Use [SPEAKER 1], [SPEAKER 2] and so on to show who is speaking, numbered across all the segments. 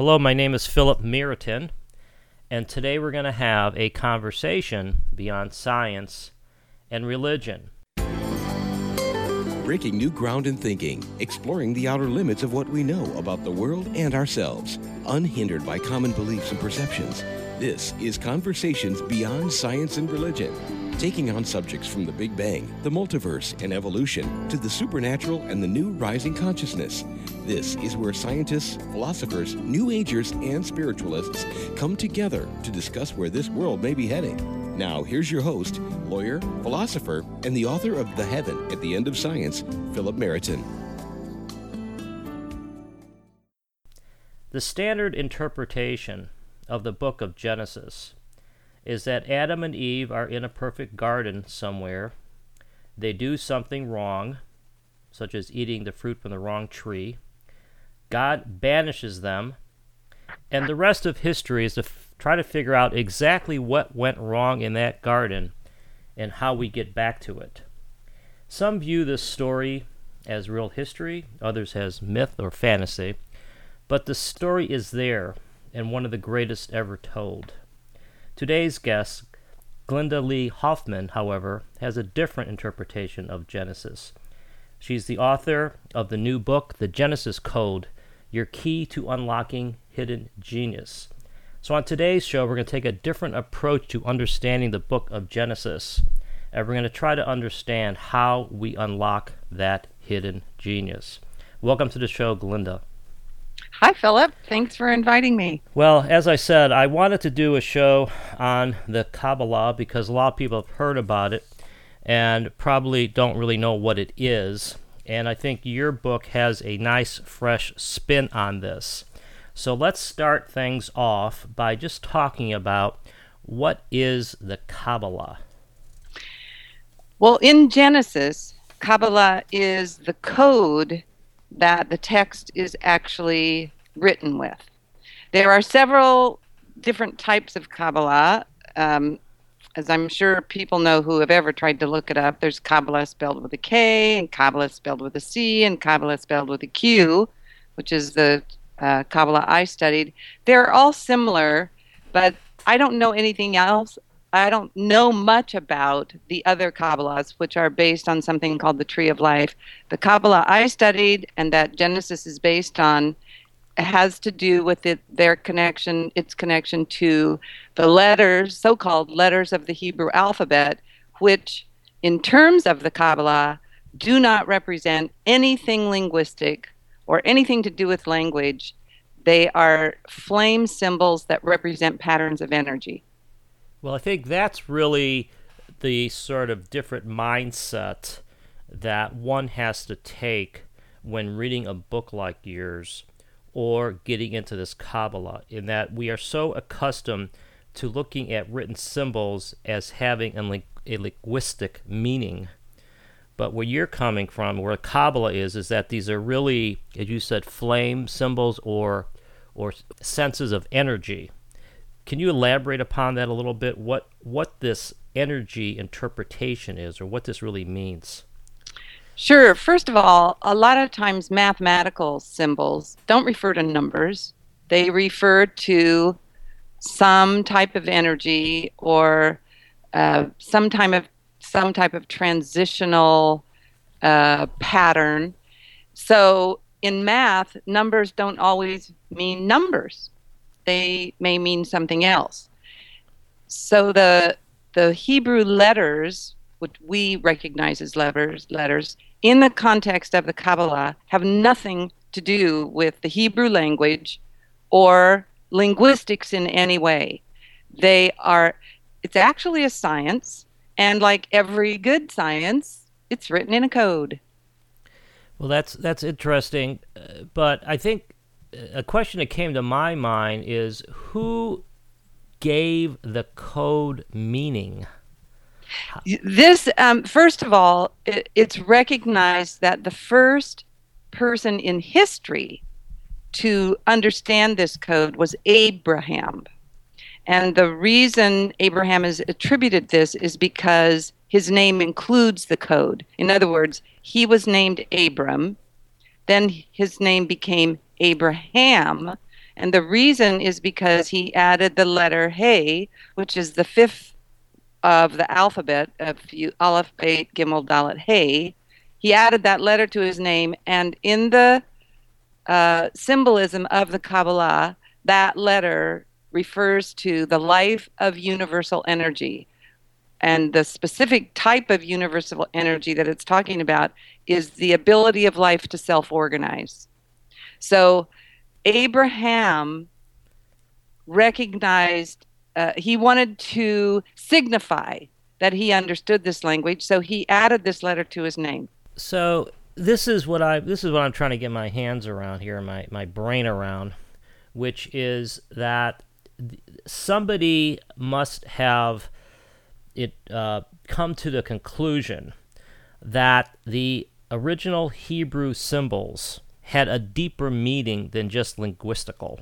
[SPEAKER 1] Hello, my name is Philip Meriton, and today we're going to have a conversation beyond science and religion.
[SPEAKER 2] Breaking new ground in thinking, exploring the outer limits of what we know about the world and ourselves, unhindered by common beliefs and perceptions. This is Conversations Beyond Science and Religion, taking on subjects from the Big Bang, the multiverse, and evolution to the supernatural and the new rising consciousness. This is where scientists, philosophers, New Agers, and spiritualists come together to discuss where this world may be heading. Now, here's your host, lawyer, philosopher, and the author of The Heaven at the End of Science, Philip Meriton.
[SPEAKER 1] The standard interpretation of the book of Genesis is that Adam and Eve are in a perfect garden somewhere. They do something wrong, such as eating the fruit from the wrong tree. God banishes them, and the rest of history is to f- try to figure out exactly what went wrong in that garden and how we get back to it. Some view this story as real history, others as myth or fantasy, but the story is there and one of the greatest ever told. Today's guest, Glenda Lee Hoffman, however, has a different interpretation of Genesis. She's the author of the new book, The Genesis Code Your Key to Unlocking Hidden Genius. So, on today's show, we're going to take a different approach to understanding the book of Genesis. And we're going to try to understand how we unlock that hidden genius. Welcome to the show, Glenda.
[SPEAKER 3] Hi, Philip. Thanks for inviting me.
[SPEAKER 1] Well, as I said, I wanted to do a show on the Kabbalah because a lot of people have heard about it and probably don't really know what it is. And I think your book has a nice, fresh spin on this. So let's start things off by just talking about what is the Kabbalah?
[SPEAKER 3] Well, in Genesis, Kabbalah is the code that the text is actually written with. There are several different types of Kabbalah. Um, as I'm sure people know who have ever tried to look it up, there's Kabbalah spelled with a K, and Kabbalah spelled with a C, and Kabbalah spelled with a Q, which is the uh, Kabbalah I studied. They're all similar, but I don't know anything else I don't know much about the other Kabbalahs, which are based on something called the Tree of Life. The Kabbalah I studied and that Genesis is based on has to do with it, their connection, its connection to the letters, so called letters of the Hebrew alphabet, which, in terms of the Kabbalah, do not represent anything linguistic or anything to do with language. They are flame symbols that represent patterns of energy.
[SPEAKER 1] Well, I think that's really the sort of different mindset that one has to take when reading a book like yours or getting into this Kabbalah, in that we are so accustomed to looking at written symbols as having a, a linguistic meaning. But where you're coming from, where Kabbalah is, is that these are really, as you said, flame symbols or or senses of energy can you elaborate upon that a little bit? What what this energy interpretation is, or what this really means?
[SPEAKER 3] Sure. First of all, a lot of times mathematical symbols don't refer to numbers. They refer to some type of energy or uh, some type of some type of transitional uh, pattern. So in math, numbers don't always mean numbers they may mean something else. So the the Hebrew letters, which we recognize as letters, letters in the context of the Kabbalah, have nothing to do with the Hebrew language or linguistics in any way. They are. It's actually a science, and like every good science, it's written in a code.
[SPEAKER 1] Well, that's that's interesting, uh, but I think a question that came to my mind is who gave the code meaning?
[SPEAKER 3] This, um, first of all, it, it's recognized that the first person in history to understand this code was Abraham. And the reason Abraham is attributed this is because his name includes the code. In other words, he was named Abram, then his name became Abraham, And the reason is because he added the letter Hey, which is the fifth of the alphabet of Aleph, Bet, Gimel, Dalet, Hey. He added that letter to his name, and in the uh, symbolism of the Kabbalah, that letter refers to the life of universal energy. And the specific type of universal energy that it's talking about is the ability of life to self organize. So, Abraham recognized, uh, he wanted to signify that he understood this language, so he added this letter to his name.
[SPEAKER 1] So, this is what I this is what I'm trying to get my hands around here, my my brain around, which is that somebody must have it uh, come to the conclusion that the original Hebrew symbols had a deeper meaning than just linguistical.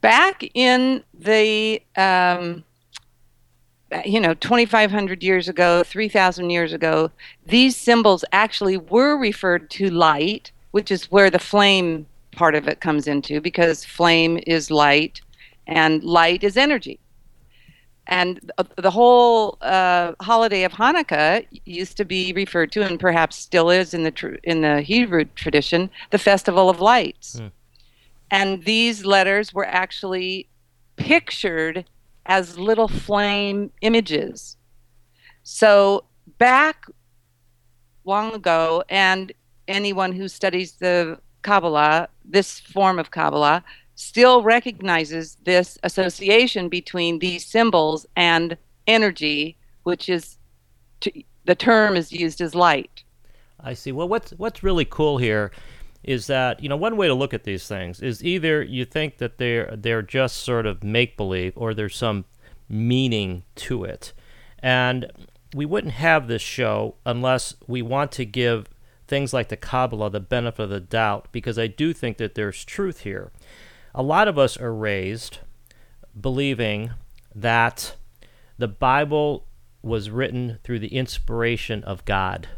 [SPEAKER 3] Back in the um, you know 2500 years ago 3000 years ago these symbols actually were referred to light which is where the flame part of it comes into because flame is light and light is energy and the whole uh, holiday of Hanukkah used to be referred to, and perhaps still is in the tr- in the Hebrew tradition, the festival of lights. Mm. And these letters were actually pictured as little flame images. So back long ago, and anyone who studies the Kabbalah, this form of Kabbalah, still recognizes this association between these symbols and energy, which is the term is used as light.
[SPEAKER 1] I see. Well, what's what's really cool here is that you know one way to look at these things is either you think that they're they're just sort of make believe or there's some meaning to it, and we wouldn't have this show unless we want to give things like the Kabbalah the benefit of the doubt because I do think that there's truth here. A lot of us are raised believing that the Bible was written through the inspiration of God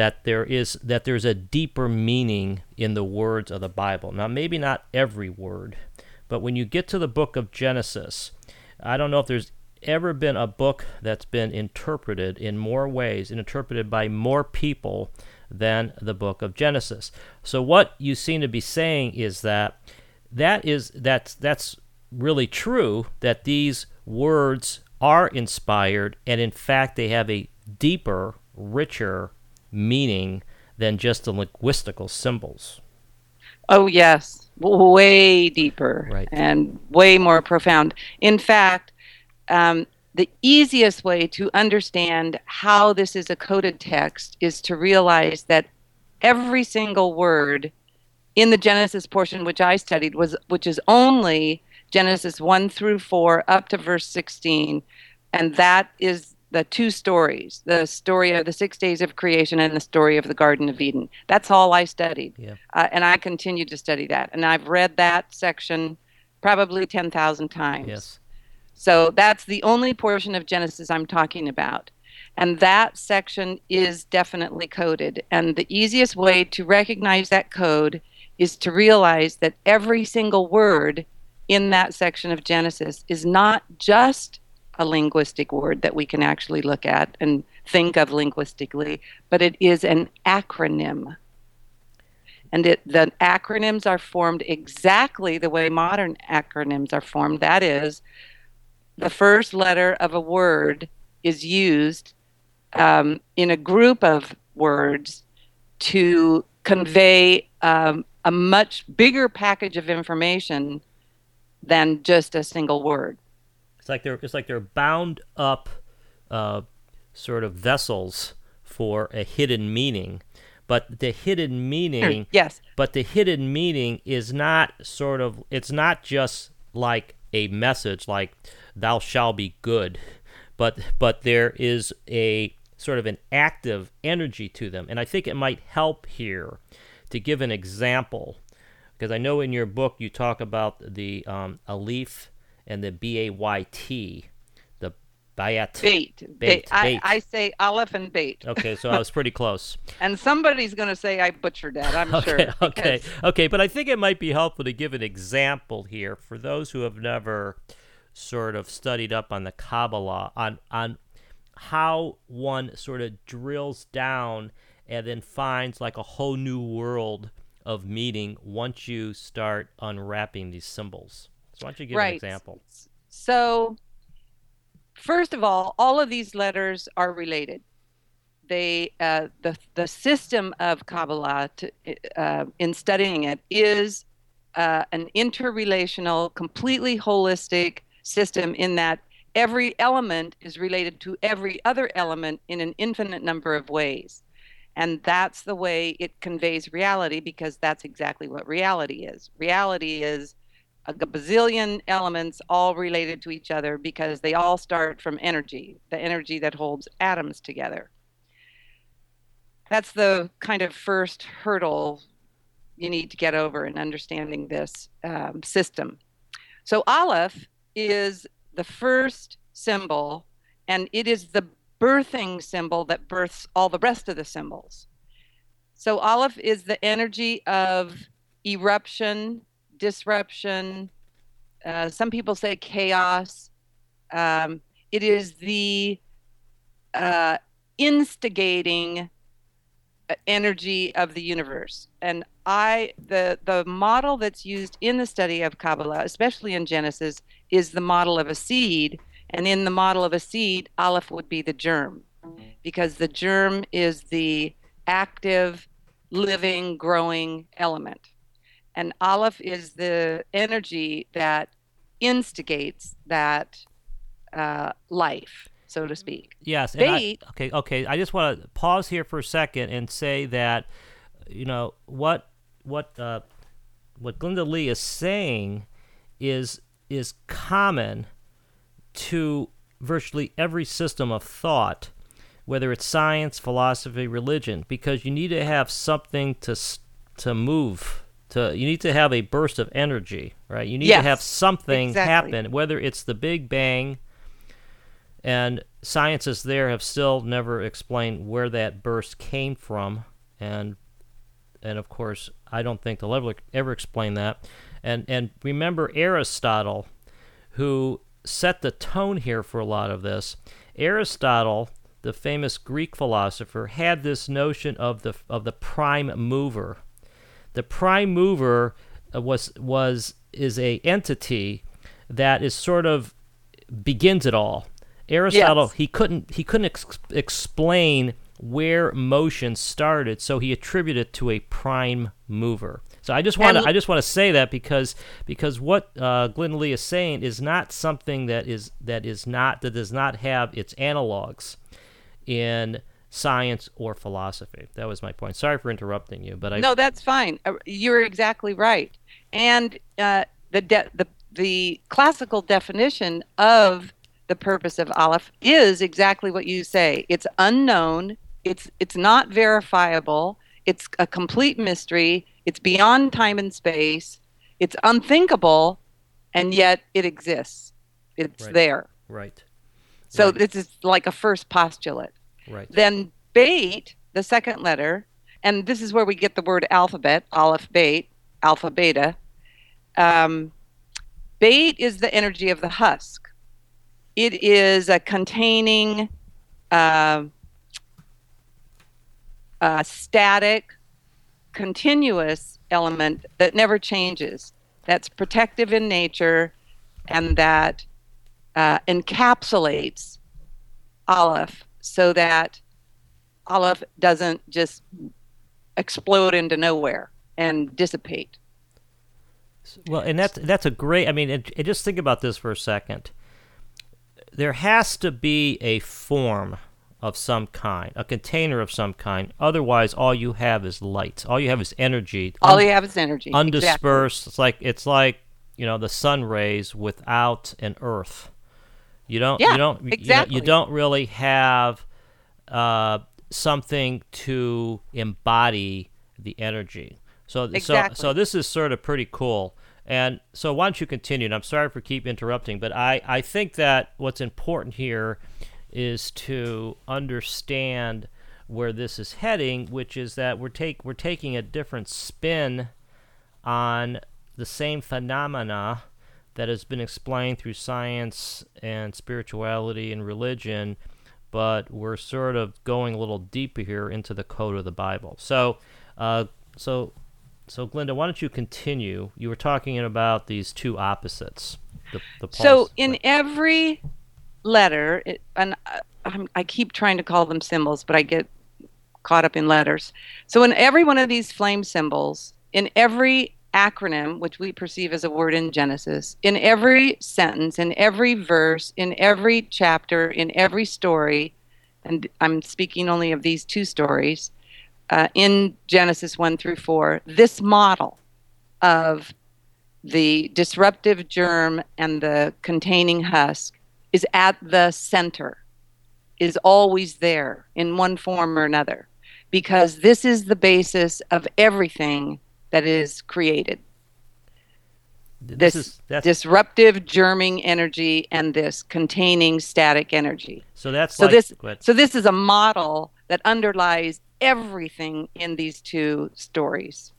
[SPEAKER 1] that there is that there's a deeper meaning in the words of the Bible. Now maybe not every word, but when you get to the book of Genesis, I don't know if there's ever been a book that's been interpreted in more ways and interpreted by more people than the book of Genesis. So what you seem to be saying is that that is that's that's really true that these words are inspired and in fact they have a deeper, richer meaning than just the linguistical symbols.
[SPEAKER 3] Oh, yes, way deeper
[SPEAKER 1] right.
[SPEAKER 3] and way more profound. In fact, um, the easiest way to understand how this is a coded text is to realize that every single word in the Genesis portion, which I studied, was which is only Genesis one through four up to verse sixteen, and that is the two stories the story of the six days of creation and the story of the garden of eden. That's all i studied.
[SPEAKER 1] Yeah.
[SPEAKER 3] uh, and i continue to study that. And i've read that section probably 10000 times.
[SPEAKER 1] Yes.
[SPEAKER 3] So that's the only portion of genesis i'm talking about. And that section is definitely coded. And the easiest way to recognize that code is to realize that every single word in that section of genesis is not just a linguistic word that we can actually look at and think of linguistically, but it is an acronym. And it, the acronyms are formed exactly the way modern acronyms are formed. That is, the first letter of a word is used um, in a group of words to convey um, a much bigger package of information than just a single word.
[SPEAKER 1] It's like they're it's like they're bound up uh, sort of vessels for a hidden meaning. But the hidden meaning
[SPEAKER 3] yes.
[SPEAKER 1] but the hidden meaning is not sort of it's not just like a message like thou shalt be good but but there is a sort of an active energy to them. And i think it might help here to give an example because i know in your book you talk about the um, Aleph and the B A Y T, the Bayat.
[SPEAKER 3] Bait.
[SPEAKER 1] Bait,
[SPEAKER 3] I. I say Aleph and bait.
[SPEAKER 1] Okay, so I was pretty close.
[SPEAKER 3] And somebody's going to say I butchered that, I'm
[SPEAKER 1] okay,
[SPEAKER 3] sure.
[SPEAKER 1] okay,
[SPEAKER 3] because-
[SPEAKER 1] okay. But I think it might be helpful to give an example here for those who have never sort of studied up on the Kabbalah on on how one sort of drills down and then finds like a whole new world of meaning once you start unwrapping these symbols. So why don't you give an example?
[SPEAKER 3] So, first of all, all of these letters are related. They uh, the the system of Kabbalah to, uh, in studying it is uh, an interrelational, completely holistic system in that every element is related to every other element in an infinite number of ways. And that's the way it conveys reality because that's exactly what reality is. Reality is a bazillion elements all related to each other because they all start from energy, the energy that holds atoms together. That's the kind of first hurdle you need to get over in understanding this um, system. So, Aleph is the first symbol, and it is the birthing symbol that births all the rest of the symbols. So, Aleph is the energy of eruption, disruption. Uh, some people say chaos. Um, it is the uh, instigating uh, energy of the universe. And I, the the model that's used in the study of Kabbalah, especially in Genesis, is the model of a seed. And in the model of a seed, Aleph would be the germ, because the germ is the active, living, growing element. And Aleph is the energy that instigates that uh, life, so to speak.
[SPEAKER 1] Yes. And I, okay. Okay. I just want to pause here for a second and say that, you know, what what uh, what Glenda Lee is saying is is common to virtually every system of thought, whether it's science, philosophy, religion, because you need to have something to to move. To you need to have a burst of energy, right? You need to have something
[SPEAKER 3] exactly.
[SPEAKER 1] happen, whether it's the Big Bang and scientists there have still never explained where that burst came from and and of course I don't think they'll ever ever explain that and and remember Aristotle who set the tone here for a lot of this Aristotle the famous Greek philosopher had this notion of the of the prime mover the prime mover uh, was was is a entity that is sort of begins it all. Aristotle
[SPEAKER 3] Yes.
[SPEAKER 1] he couldn't he couldn't ex- explain where motion started, so he attributed it to a prime mover. So I just want to I just want to say that because because what uh, Glenn Lee is saying is not something that is that is not that does not have its analogs in science or philosophy. That was my point. Sorry for interrupting you, but I
[SPEAKER 3] No, that's fine. Uh, You're exactly right. And uh, the de- the the classical definition of the purpose of Aleph is exactly what you say. It's unknown. It's it's not verifiable. It's a complete mystery. It's beyond time and space. It's unthinkable, and yet it exists. It's
[SPEAKER 1] Right.
[SPEAKER 3] there.
[SPEAKER 1] right
[SPEAKER 3] So
[SPEAKER 1] Right.
[SPEAKER 3] this is like a first postulate.
[SPEAKER 1] right
[SPEAKER 3] Then bait, the second letter, and this is where we get the word alphabet, aleph, bait, alpha, beta. Um, bait is the energy of the husk. It is a containing, uh, a static, continuous element that never changes. That's protective in nature, and that uh, encapsulates Aleph so that Aleph doesn't just explode into nowhere and dissipate.
[SPEAKER 1] Well, and that's that's a great. I mean, and, and just think about this for a second. There has to be a form of some kind, a container of some kind. Otherwise, all you have is light. All you have is energy.
[SPEAKER 3] All
[SPEAKER 1] un-
[SPEAKER 3] you have is energy. Exactly.
[SPEAKER 1] undispersed. It's like it's like you know the sun rays without an earth. You don't.
[SPEAKER 3] Yeah,
[SPEAKER 1] you don't. you know,
[SPEAKER 3] exactly.
[SPEAKER 1] You, don't really have uh, something to embody the energy. So so
[SPEAKER 3] Exactly.
[SPEAKER 1] so this is sort of pretty cool. And so why don't you continue? And I'm sorry for keep interrupting, but I, I think that what's important here is to understand where this is heading, which is that we're take we're taking a different spin on the same phenomena that has been explained through science and spirituality and religion, but we're sort of going a little deeper here into the code of the Bible. So, uh, so, so, Glenda, why don't you continue? You were talking about these two opposites.
[SPEAKER 3] The, the so, in every letter, it, and I, I keep trying to call them symbols, but I get caught up in letters. So, in every one of these flame symbols, in every acronym, which we perceive as a word in Genesis, in every sentence, in every verse, in every chapter, in every story, and I'm speaking only of these two stories, uh, in Genesis 1 through 4, this model of the disruptive germ and the containing husk is at the center, is always there in one form or another, because this is the basis of everything that is created. This, this is, disruptive germing energy and this containing static energy.
[SPEAKER 1] So that's
[SPEAKER 3] so
[SPEAKER 1] like,
[SPEAKER 3] this so this is a model that underlies everything in these two stories.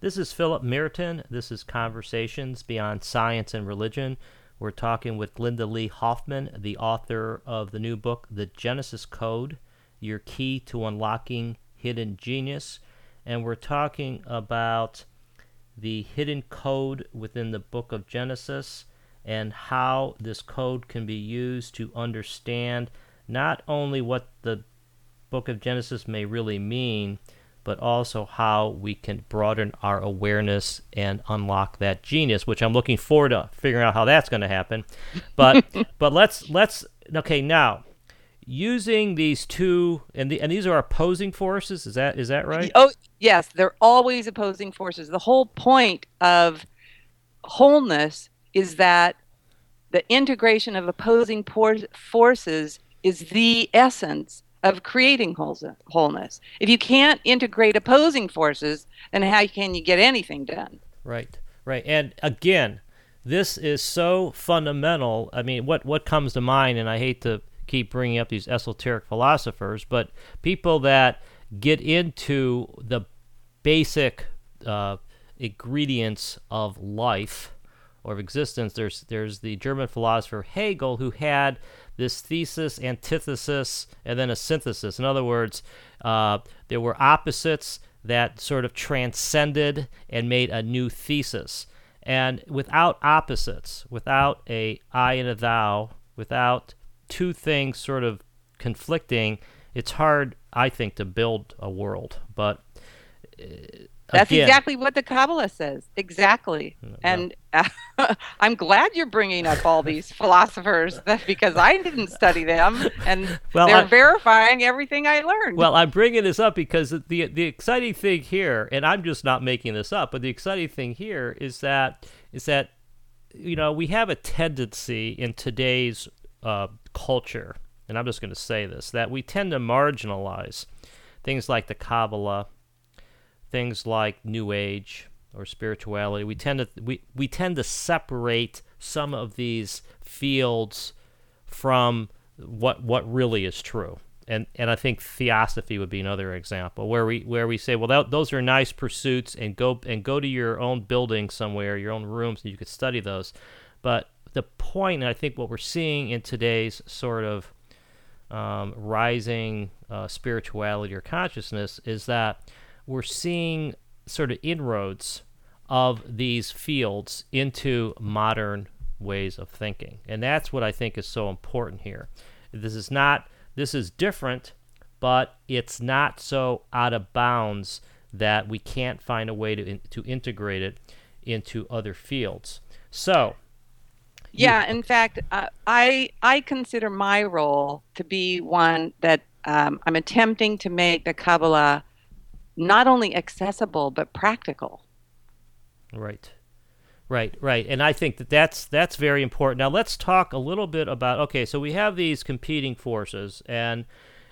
[SPEAKER 1] This is Philip Merton. This is Conversations Beyond Science and Religion. We're talking with Glenda Lee Hoffman, the author of the new book, The Genesis Code Your Key to Unlocking Hidden Genius. And we're talking about the hidden code within the book of Genesis and how this code can be used to understand not only what the book of Genesis may really mean, but also how we can broaden our awareness and unlock that genius, which I'm looking forward to figuring out how that's going to happen. But but let's let's okay now using these two and the, and these are opposing forces is that is that right
[SPEAKER 3] oh yes they're always opposing forces the whole point of wholeness is that the integration of opposing por- forces is the essence of creating wholeness. If you can't integrate opposing forces then how can you get anything done?
[SPEAKER 1] Right right. And again this is so fundamental. I mean what what comes to mind and i hate to keep bringing up these esoteric philosophers, but people that get into the basic uh, ingredients of life or of existence. There's there's the German philosopher Hegel who had this thesis, antithesis, and then a synthesis. In other words, uh, there were opposites that sort of transcended and made a new thesis. And without opposites, without a I and a thou, without two things sort of conflicting, it's hard, I think, to build a world. But uh,
[SPEAKER 3] that's again, exactly what the Kabbalah says. Exactly. And uh, I'm glad you're bringing up all these philosophers that, because I didn't study them and well, they're I, verifying everything I learned.
[SPEAKER 1] Well, I'm bringing this up because the the exciting thing here, and I'm just not making this up, but the exciting thing here is that is that you know we have a tendency in today's uh, culture, and I'm just going to say this, that we tend to marginalize things like the Kabbalah, things like New Age or spirituality. We tend to we, we tend to separate some of these fields from what what really is true. And and I think theosophy would be another example where we where we say, well, that, those are nice pursuits, and go and go to your own building somewhere, your own rooms, and you could study those. But the point, and I think what we're seeing in today's sort of um, rising uh, spirituality or consciousness is that we're seeing sort of inroads of these fields into modern ways of thinking. And that's what I think is so important here. This is not, this is different, but it's not so out of bounds that we can't find a way to, in, to integrate it into other fields. So,
[SPEAKER 3] yeah, in fact, uh, I I consider my role to be one that um, I'm attempting to make the Kabbalah not only accessible but practical.
[SPEAKER 1] Right. Right, right, and I think that that's that's very important. Now let's talk a little bit about. Okay, so we have these competing forces, and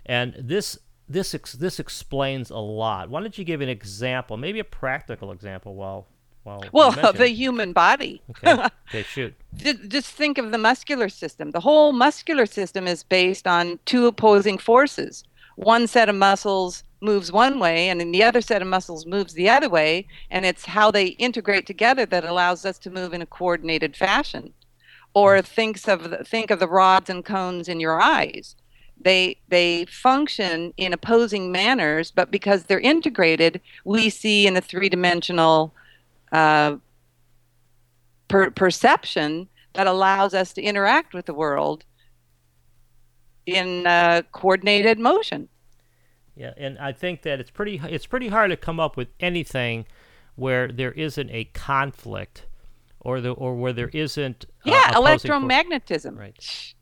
[SPEAKER 1] and this this ex, this explains a lot. Why don't you give an example, maybe a practical example, while Well,
[SPEAKER 3] Well, the human body.
[SPEAKER 1] okay. okay, shoot.
[SPEAKER 3] Just think of the muscular system. The whole muscular system is based on two opposing forces. One set of muscles moves one way, and then the other set of muscles moves the other way, and it's how they integrate together that allows us to move in a coordinated fashion. Or thinks of the, think of the rods and cones in your eyes. They they function in opposing manners, but because they're integrated, we see in a three dimensional uh, per- perception that allows us to interact with the world in uh, coordinated motion.
[SPEAKER 1] Yeah, and I think that it's pretty it's pretty hard to come up with anything where there isn't a conflict, or the or where there isn't uh,
[SPEAKER 3] yeah, electromagnetism.
[SPEAKER 1] Right.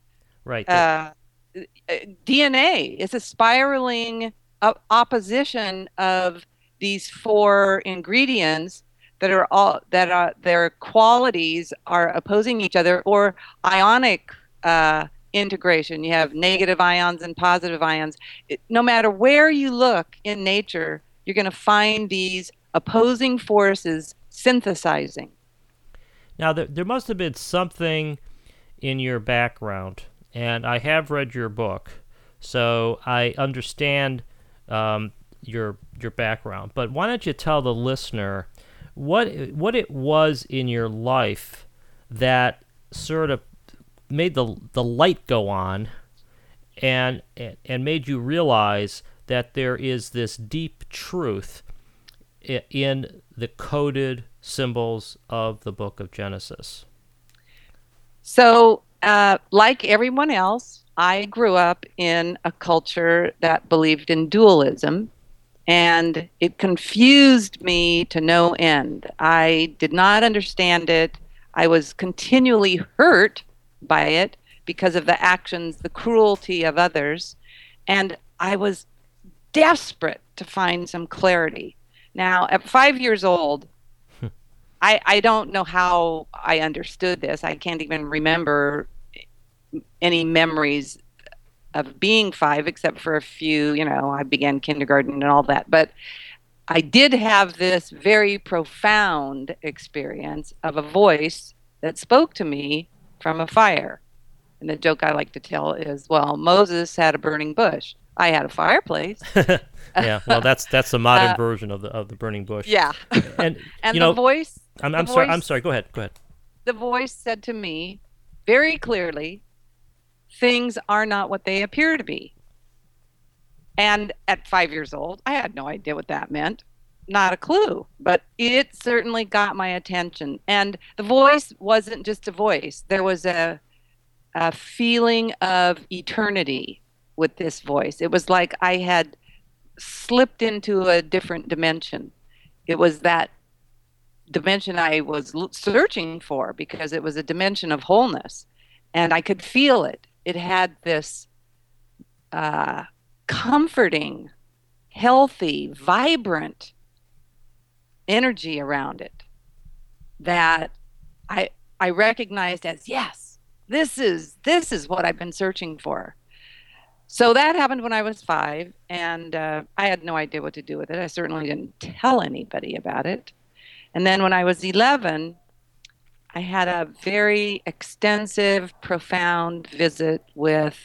[SPEAKER 1] right.
[SPEAKER 3] Uh, uh, DNA is a spiraling op- opposition of these four ingredients that are all that are their qualities are opposing each other or ionic uh, integration. You have negative ions and positive ions. It- no matter where you look in nature you're going to find these opposing forces synthesizing.
[SPEAKER 1] Now, there, there must have been something in your background, and I have read your book, so I understand um, your your background. But why don't you tell the listener what what it was in your life that sort of made the the light go on, and and, made you realize that there is this deep truth in the coded symbols of the book of Genesis.
[SPEAKER 3] So, uh, like everyone else, I grew up in a culture that believed in dualism, and it confused me to no end. I did not understand it. I was continually hurt by it because of the actions, the cruelty of others, and I was desperate to find some clarity. Now, at five years old, hmm. I, I don't know how I understood this. I can't even remember any memories of being five, except for a few, you know, I began kindergarten and all that. But I did have this very profound experience of a voice that spoke to me from a fire. And the joke I like to tell is, well, Moses had a burning bush. I had a fireplace.
[SPEAKER 1] yeah, well, that's that's the modern
[SPEAKER 3] Uh,
[SPEAKER 1] version of the of the burning bush.
[SPEAKER 3] Yeah.
[SPEAKER 1] and,
[SPEAKER 3] and the
[SPEAKER 1] know,
[SPEAKER 3] voice
[SPEAKER 1] I'm, I'm sorry. I'm sorry. Go ahead. Go ahead.
[SPEAKER 3] the voice said to me very clearly, things are not what they appear to be. And at five years old, I had no idea what that meant. Not a clue, but it certainly got my attention. And the voice wasn't just a voice, there was a, a feeling of eternity with this voice. It was like I had slipped into a different dimension. It was that dimension I was searching for because it was a dimension of wholeness, and I could feel it. It had this uh, comforting, healthy, vibrant energy around it that I I recognized as yes, this is this is what I've been searching for. So that happened when I was five, and uh, I had no idea what to do with it. I certainly didn't tell anybody about it. And then when I was 11, I had a very extensive, profound visit with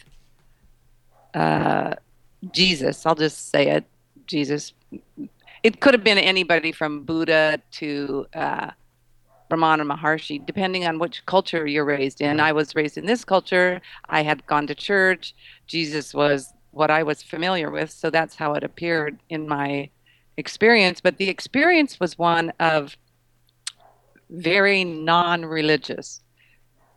[SPEAKER 3] uh, Jesus. I'll just say it Jesus. It could have been anybody from Buddha to uh, Ramana Maharshi, depending on which culture you're raised in. I was raised in this culture. I had gone to church. Jesus was what I was familiar with, so that's how it appeared in my experience. But the experience was one of very non religious.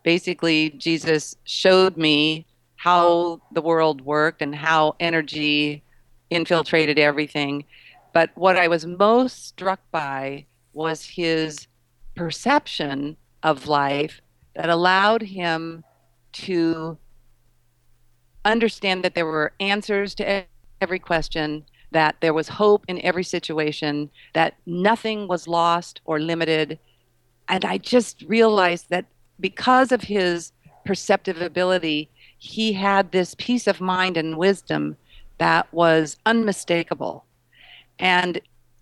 [SPEAKER 3] Basically, Jesus showed me how the world worked and how energy infiltrated everything. But what I was most struck by was his perception of life that allowed him to understand that there were answers to every question, that there was hope in every situation, that nothing was lost or limited. And I just realized that because of his perceptive ability, he had this peace of mind and wisdom that was unmistakable. And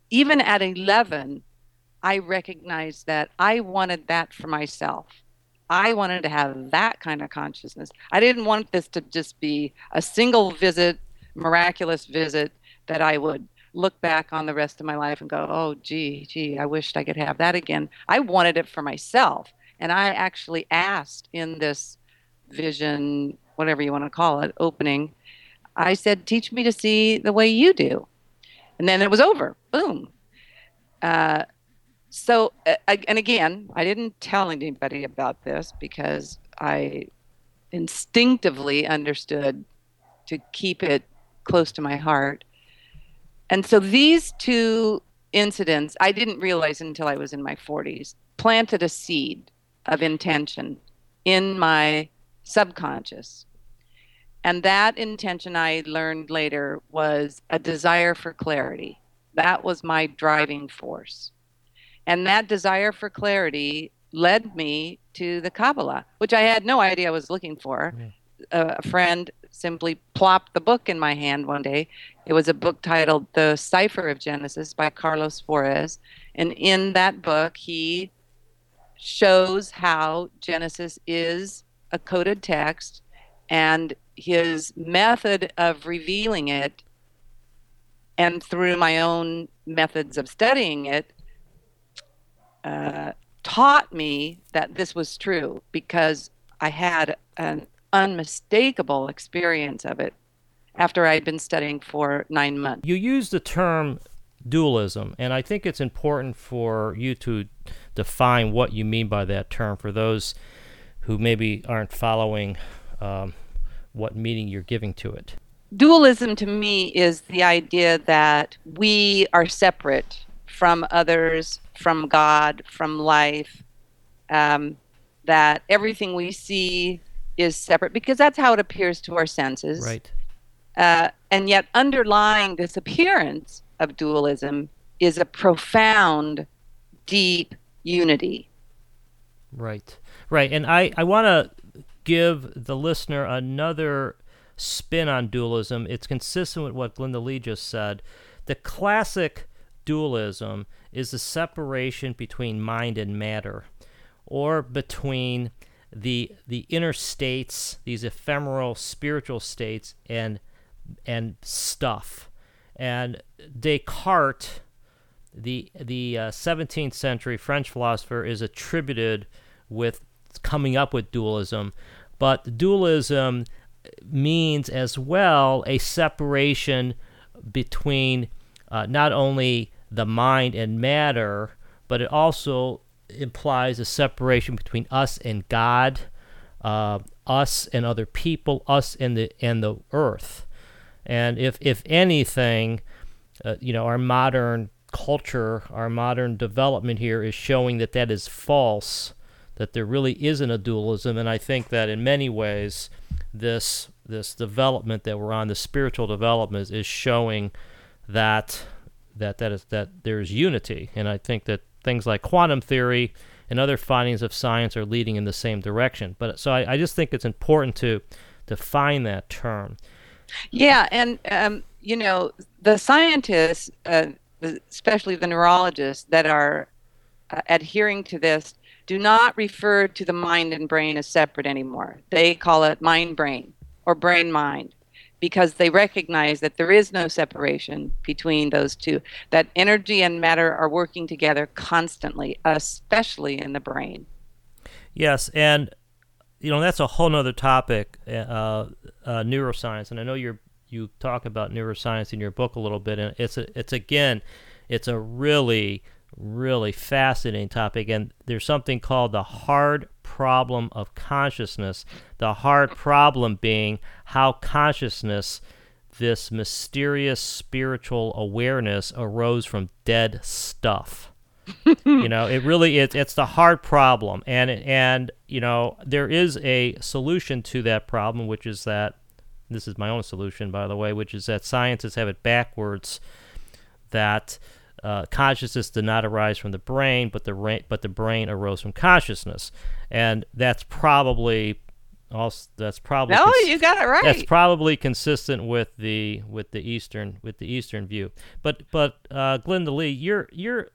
[SPEAKER 3] even at 11, I recognized that I wanted that for myself. I wanted to have that kind of consciousness. I didn't want this to just be a single visit, miraculous visit that I would look back on the rest of my life and go, oh, gee, gee, I wished I could have that again. I wanted it for myself. And I actually asked in this vision, whatever you want to call it, opening, I said, teach me to see the way you do. And then it was over. Boom. Uh, so, uh, and again, I didn't tell anybody about this because I instinctively understood to keep it close to my heart. And so these two incidents, I didn't realize until I was in my 40s, planted a seed of intention in my subconscious. And that intention I learned later was a desire for clarity. That was my driving force. And that desire for clarity led me to the Kabbalah, which I had no idea I was looking for. A friend simply plopped the book in my hand one day. It was a book titled The Cipher of Genesis by Carlo Suarès. And in that book, he shows how Genesis is a coded text and his method of revealing it and through my own methods of studying it uh, taught me that this was true because I had an unmistakable experience of it after I'd been studying for nine months.
[SPEAKER 1] You use the term dualism, and I think it's important for you to define what you mean by that term for those who maybe aren't following um, what meaning you're giving to it.
[SPEAKER 3] Dualism to me is the idea that we are separate from others, from God, from life, um, that everything we see is separate because that's how it appears to our senses.
[SPEAKER 1] Right.
[SPEAKER 3] Uh, and yet, underlying this appearance of dualism is a profound, deep unity.
[SPEAKER 1] Right. Right. And I, I want to give the listener another spin on dualism. It's consistent with what Glenda Lee just said. The classic dualism is the separation between mind and matter, or between the the inner states, these ephemeral spiritual states, and and stuff. And Descartes, the the uh, 17th century French philosopher, is attributed with coming up with dualism, but dualism means as well a separation between uh, not only the mind and matter, but it also implies a separation between us and God, uh, us and other people, us and the and the earth. And if if anything, uh, you know, our modern culture, our modern development here is showing that that is false, that there really isn't a dualism. And I think that in many ways, this this development that we're on, the spiritual development, is showing that that that is that there's unity, and I think that things like quantum theory and other findings of science are leading in the same direction. But so I, I just think it's important to define that term.
[SPEAKER 3] Yeah, and um, you know the scientists, uh, especially the neurologists that are uh, adhering to this, do not refer to the mind and brain as separate anymore. They call it mind brain or brain mind because they recognize that there is no separation between those two, that energy and matter are working together constantly, especially in the brain.
[SPEAKER 1] Yes, and you know that's a whole nother topic, uh, uh, neuroscience, and I know you're you talk about neuroscience in your book a little bit, and it's a, it's again, it's a really really fascinating topic, and there's something called the hard problem of consciousness. The hard problem being how consciousness, this mysterious spiritual awareness, arose from dead stuff. you know, it really is. It's the hard problem, and and you know there is a solution to that problem, which is that this is my own solution, by the way, which is that scientists have it backwards. That uh, consciousness did not arise from the brain, but the ra- but the brain arose from consciousness, and that's probably also that's probably
[SPEAKER 3] no, cons- you got it right.
[SPEAKER 1] That's probably consistent with the with the eastern with the eastern view. But but uh, Glenda Lee, you're you're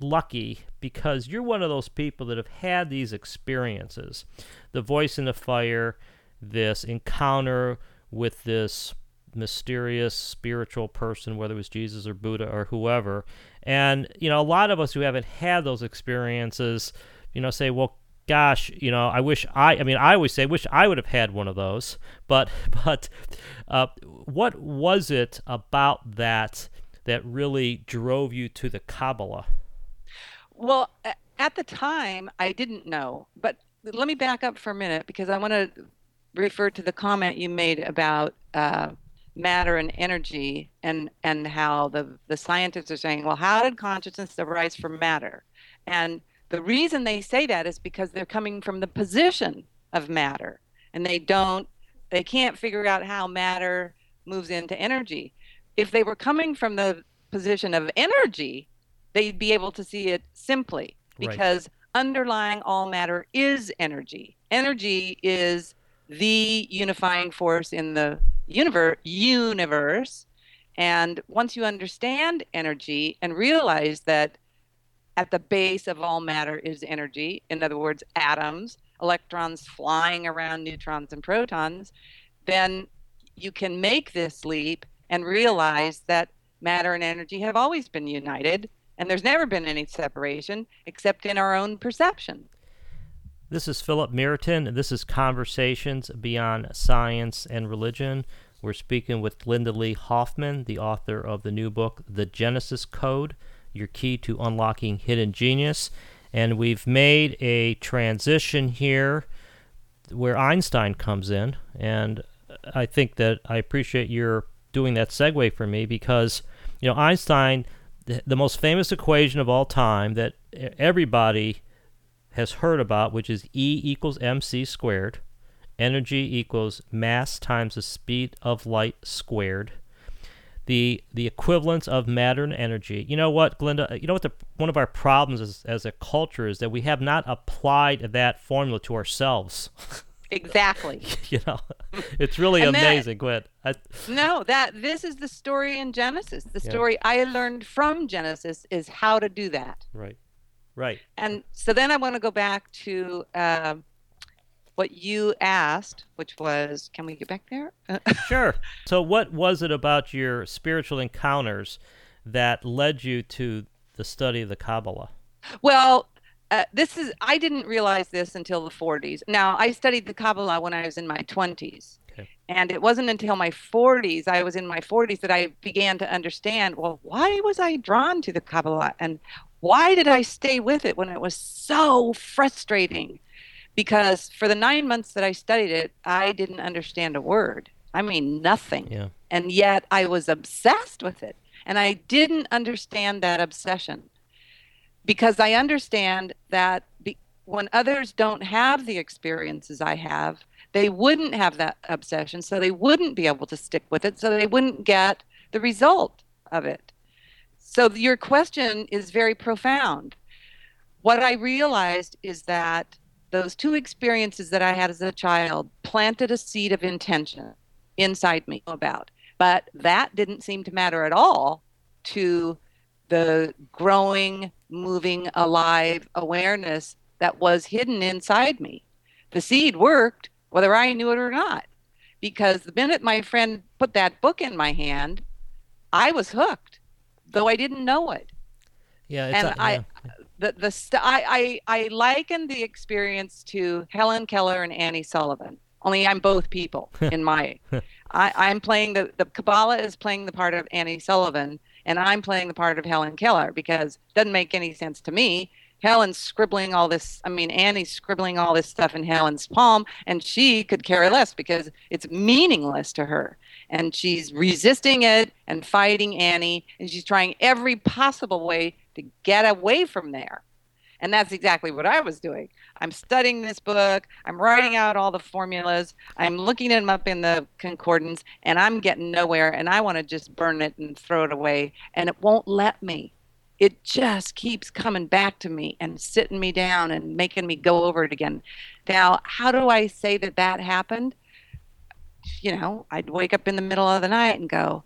[SPEAKER 1] lucky because you're one of those people that have had these experiences the voice in the fire, this encounter with this mysterious spiritual person, whether it was Jesus or Buddha or whoever. And, you know, a lot of us who haven't had those experiences, you know, say, well, gosh, you know, I wish I, I mean, I always say, wish I would have had one of those. But, but uh, what was it about that that really drove you to the Kabbalah?
[SPEAKER 3] Well, at the time, I didn't know. But let me back up for a minute because I want to refer to the comment you made about uh, matter and energy and and how the the scientists are saying well how did consciousness arise from matter? And the reason they say that is because they're coming from the position of matter and they don't they can't figure out how matter moves into energy. If they were coming from the position of energy they'd be able to see it simply because right. underlying all matter is energy. Energy is the unifying force in the universe universe and once you understand energy and realize that at the base of all matter is energy in other words atoms electrons flying around neutrons and protons then you can make this leap and realize that matter and energy have always been united and there's never been any separation except in our own perception
[SPEAKER 1] this is Philip Meriton, and this is Conversations Beyond Science and Religion. We're speaking with Glenda Lee Hoffman, the author of the new book, The Genesis Code Your Key to Unlocking Hidden Genius. And we've made a transition here where Einstein comes in. And I think that I appreciate your doing that segue for me because, you know, Einstein, the, the most famous equation of all time that everybody has heard about, which is E equals mc squared. Energy equals mass times the speed of light squared. The the equivalence of matter and energy. You know what, Glenda? You know what? The, one of our problems is, as a culture is that we have not applied that formula to ourselves.
[SPEAKER 3] Exactly.
[SPEAKER 1] you know, it's really amazing, Gwen.
[SPEAKER 3] No, that this is the story in Genesis. The story. I learned from Genesis is how to do that.
[SPEAKER 1] Right. Right.
[SPEAKER 3] And so then I want to go back to uh, what you asked, which was, can we get back there?
[SPEAKER 1] sure. So, what was it about your spiritual encounters that led you to the study of the Kabbalah?
[SPEAKER 3] Well, uh, this is I didn't realize this until the 40s. Now, I studied the Kabbalah when I was in my 20s. Okay. And it wasn't until my 40s, I was in my 40s, that I began to understand well, why was I drawn to the Kabbalah? And why did I stay with it when it was so frustrating? Because for the nine months that I studied it, I didn't understand a word. I mean, nothing.
[SPEAKER 1] Yeah.
[SPEAKER 3] And yet I was obsessed with it. And I didn't understand that obsession because I understand that be- when others don't have the experiences I have, they wouldn't have that obsession. So they wouldn't be able to stick with it. So they wouldn't get the result of it. So your question is very profound. What I realized is that those two experiences that I had as a child planted a seed of intention inside me about. But that didn't seem to matter at all to the growing, moving, alive awareness that was hidden inside me. The seed worked whether I knew it or not. Because the minute my friend put that book in my hand, I was hooked though I didn't know it.
[SPEAKER 1] Yeah,
[SPEAKER 3] and
[SPEAKER 1] a, I,
[SPEAKER 3] the the st- I, I I liken the experience to Helen Keller and Annie Sullivan. Only I'm both people in my. I, I'm playing the the Kabbalah is playing the part of Annie Sullivan, and I'm playing the part of Helen Keller because it doesn't make any sense to me. Helen's scribbling all this. I mean, Annie's scribbling all this stuff in Helen's palm, and she could care less because it's meaningless to her and she's resisting it and fighting Annie, and she's trying every possible way to get away from there. And that's exactly what I was doing. I'm studying this book, I'm writing out all the formulas, I'm looking them up in the concordance, and I'm getting nowhere, and I want to just burn it and throw it away, and it won't let me. It just keeps coming back to me and sitting me down and making me go over it again. Now, how do I say that that happened? You know, I'd wake up in the middle of the night and go,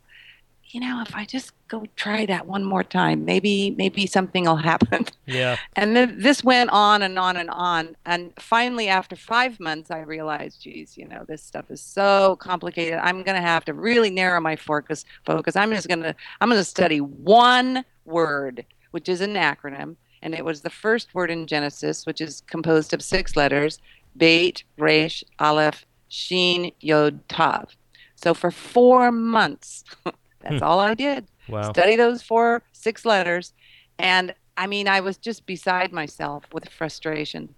[SPEAKER 3] you know, if I just go try that one more time, maybe maybe something will happen.
[SPEAKER 1] Yeah.
[SPEAKER 3] And then this went on and on and on. And finally, after five months, I realized, geez, you know, this stuff is so complicated. I'm going to have to really narrow my focus. Focus. I'm just going to I'm going to study one word, which is an acronym, and it was the first word in Genesis, which is composed of six letters: Beit, Resh, Aleph, Shin, Yod, Tav. So for four months. That's hmm. all I did.
[SPEAKER 1] Wow.
[SPEAKER 3] Study those four, six letters. And I mean, I was just beside myself with frustration.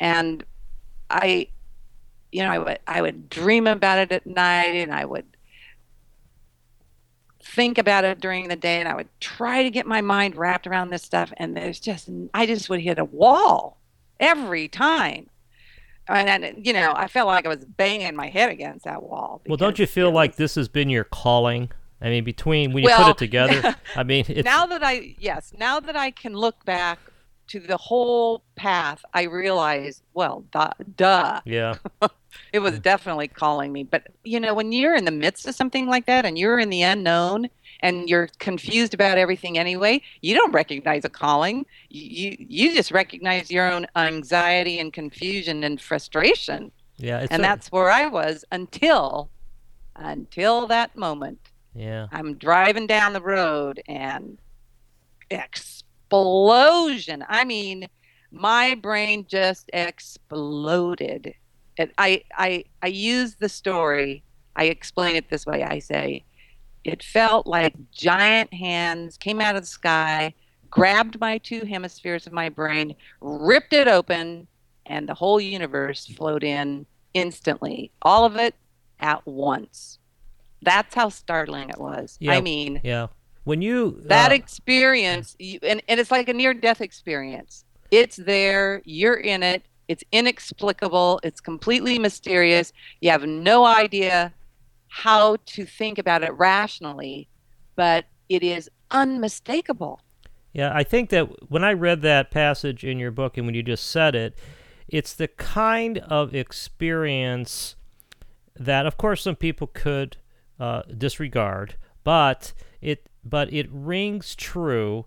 [SPEAKER 3] And I, you know, I would, I would dream about it at night and I would think about it during the day and I would try to get my mind wrapped around this stuff. And there's just, I just would hit a wall every time. And, and you know, I felt like I was banging my head against that wall.
[SPEAKER 1] Well, don't you
[SPEAKER 3] because
[SPEAKER 1] feel
[SPEAKER 3] it
[SPEAKER 1] like this has been your calling? I mean, between when you
[SPEAKER 3] Well,
[SPEAKER 1] put it together, I mean, it's
[SPEAKER 3] now that I yes, now that I can look back to the whole path, I realize, well, duh, duh,
[SPEAKER 1] yeah,
[SPEAKER 3] it was definitely calling me. But you know, when you're in the midst of something like that and you're in the unknown and you're confused about everything anyway, you don't recognize a calling. You you, just recognize your own anxiety and confusion and frustration.
[SPEAKER 1] yeah, it's
[SPEAKER 3] and
[SPEAKER 1] a-
[SPEAKER 3] that's where I was until until that moment.
[SPEAKER 1] yeah,
[SPEAKER 3] I'm driving down the road and explosion. I mean, my brain just exploded. And I I I use the story. I explain it this way. I say it felt like giant hands came out of the sky, grabbed my two hemispheres of my brain, ripped it open, and the whole universe flowed in instantly. All of it at once. That's how startling it was.
[SPEAKER 1] Yeah.
[SPEAKER 3] I mean,
[SPEAKER 1] yeah. When you
[SPEAKER 3] that
[SPEAKER 1] uh,
[SPEAKER 3] experience you, and, and it's like a near death experience it's there you're in it it's inexplicable it's completely mysterious you have no idea how to think about it rationally but it is unmistakable
[SPEAKER 1] Yeah, I think that when I read that passage in your book and when you just said it, it's the kind of experience that, of course, some people could uh, disregard, but it but it rings true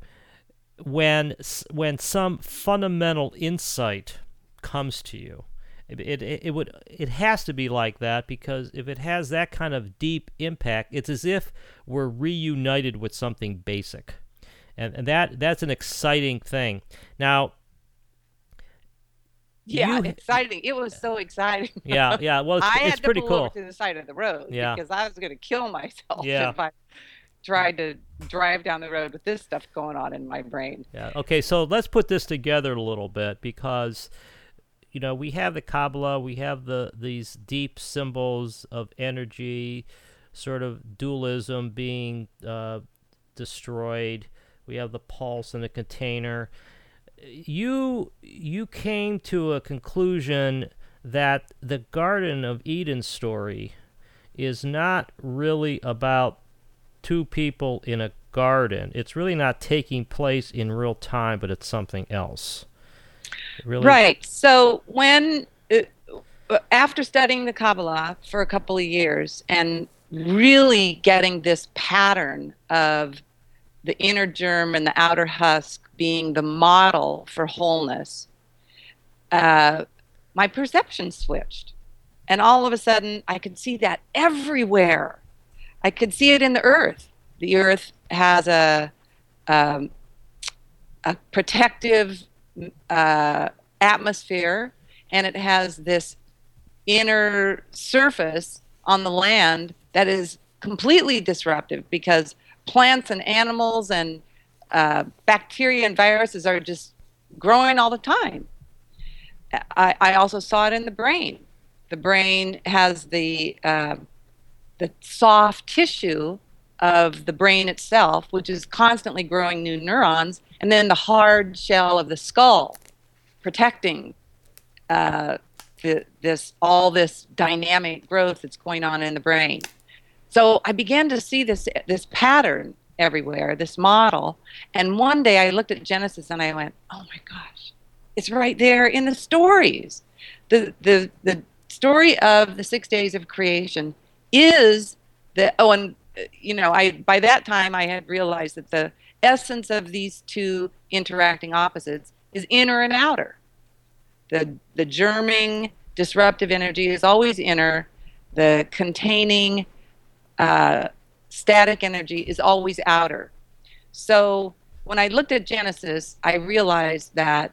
[SPEAKER 1] when when some fundamental insight comes to you. It, it, it would it has to be like that because if it has that kind of deep impact, it's as if we're reunited with something basic and, and that that's an exciting thing. Now,
[SPEAKER 3] yeah
[SPEAKER 1] You-
[SPEAKER 3] exciting it was so exciting
[SPEAKER 1] yeah, yeah, well, it's,
[SPEAKER 3] i
[SPEAKER 1] it's
[SPEAKER 3] had to
[SPEAKER 1] pretty
[SPEAKER 3] pull
[SPEAKER 1] cool.
[SPEAKER 3] over to the side of the road
[SPEAKER 1] Yeah.
[SPEAKER 3] because i was going to kill myself
[SPEAKER 1] Yeah.
[SPEAKER 3] if i tried to drive down the road with this stuff going on in my brain
[SPEAKER 1] Yeah. Okay, so let's put this together a little bit because you know we have the Kabbalah, we have the these deep symbols of energy, sort of dualism being uh, destroyed. We have the pulse and the container. You you came to a conclusion that the Garden of Eden story is not really about two people in a garden. It's really not taking place in real time, but it's something else. Really,
[SPEAKER 3] Right. So when uh, after studying the Kabbalah for a couple of years and really getting this pattern of the inner germ and the outer husk being the model for wholeness, uh, my perception switched. And all of a sudden, I could see that everywhere. I could see it in the earth. The earth has a, um, a protective uh, atmosphere and it has this inner surface on the land that is completely disruptive because plants and animals and uh, bacteria and viruses are just growing all the time. I, I also saw it in the brain. The brain has the uh, the soft tissue of the brain itself, which is constantly growing new neurons, and then the hard shell of the skull, protecting uh, the, this all this dynamic growth that's going on in the brain. So I began to see this this pattern everywhere, this model, and one day I looked at Genesis and I went, "Oh my gosh, it's right there in the stories." The the the story of the six days of creation is the oh and you know, I by that time I had realized that the essence of these two interacting opposites is inner and outer. The the germing disruptive energy is always inner. The containing uh, static energy is always outer. So when I looked at Genesis, I realized that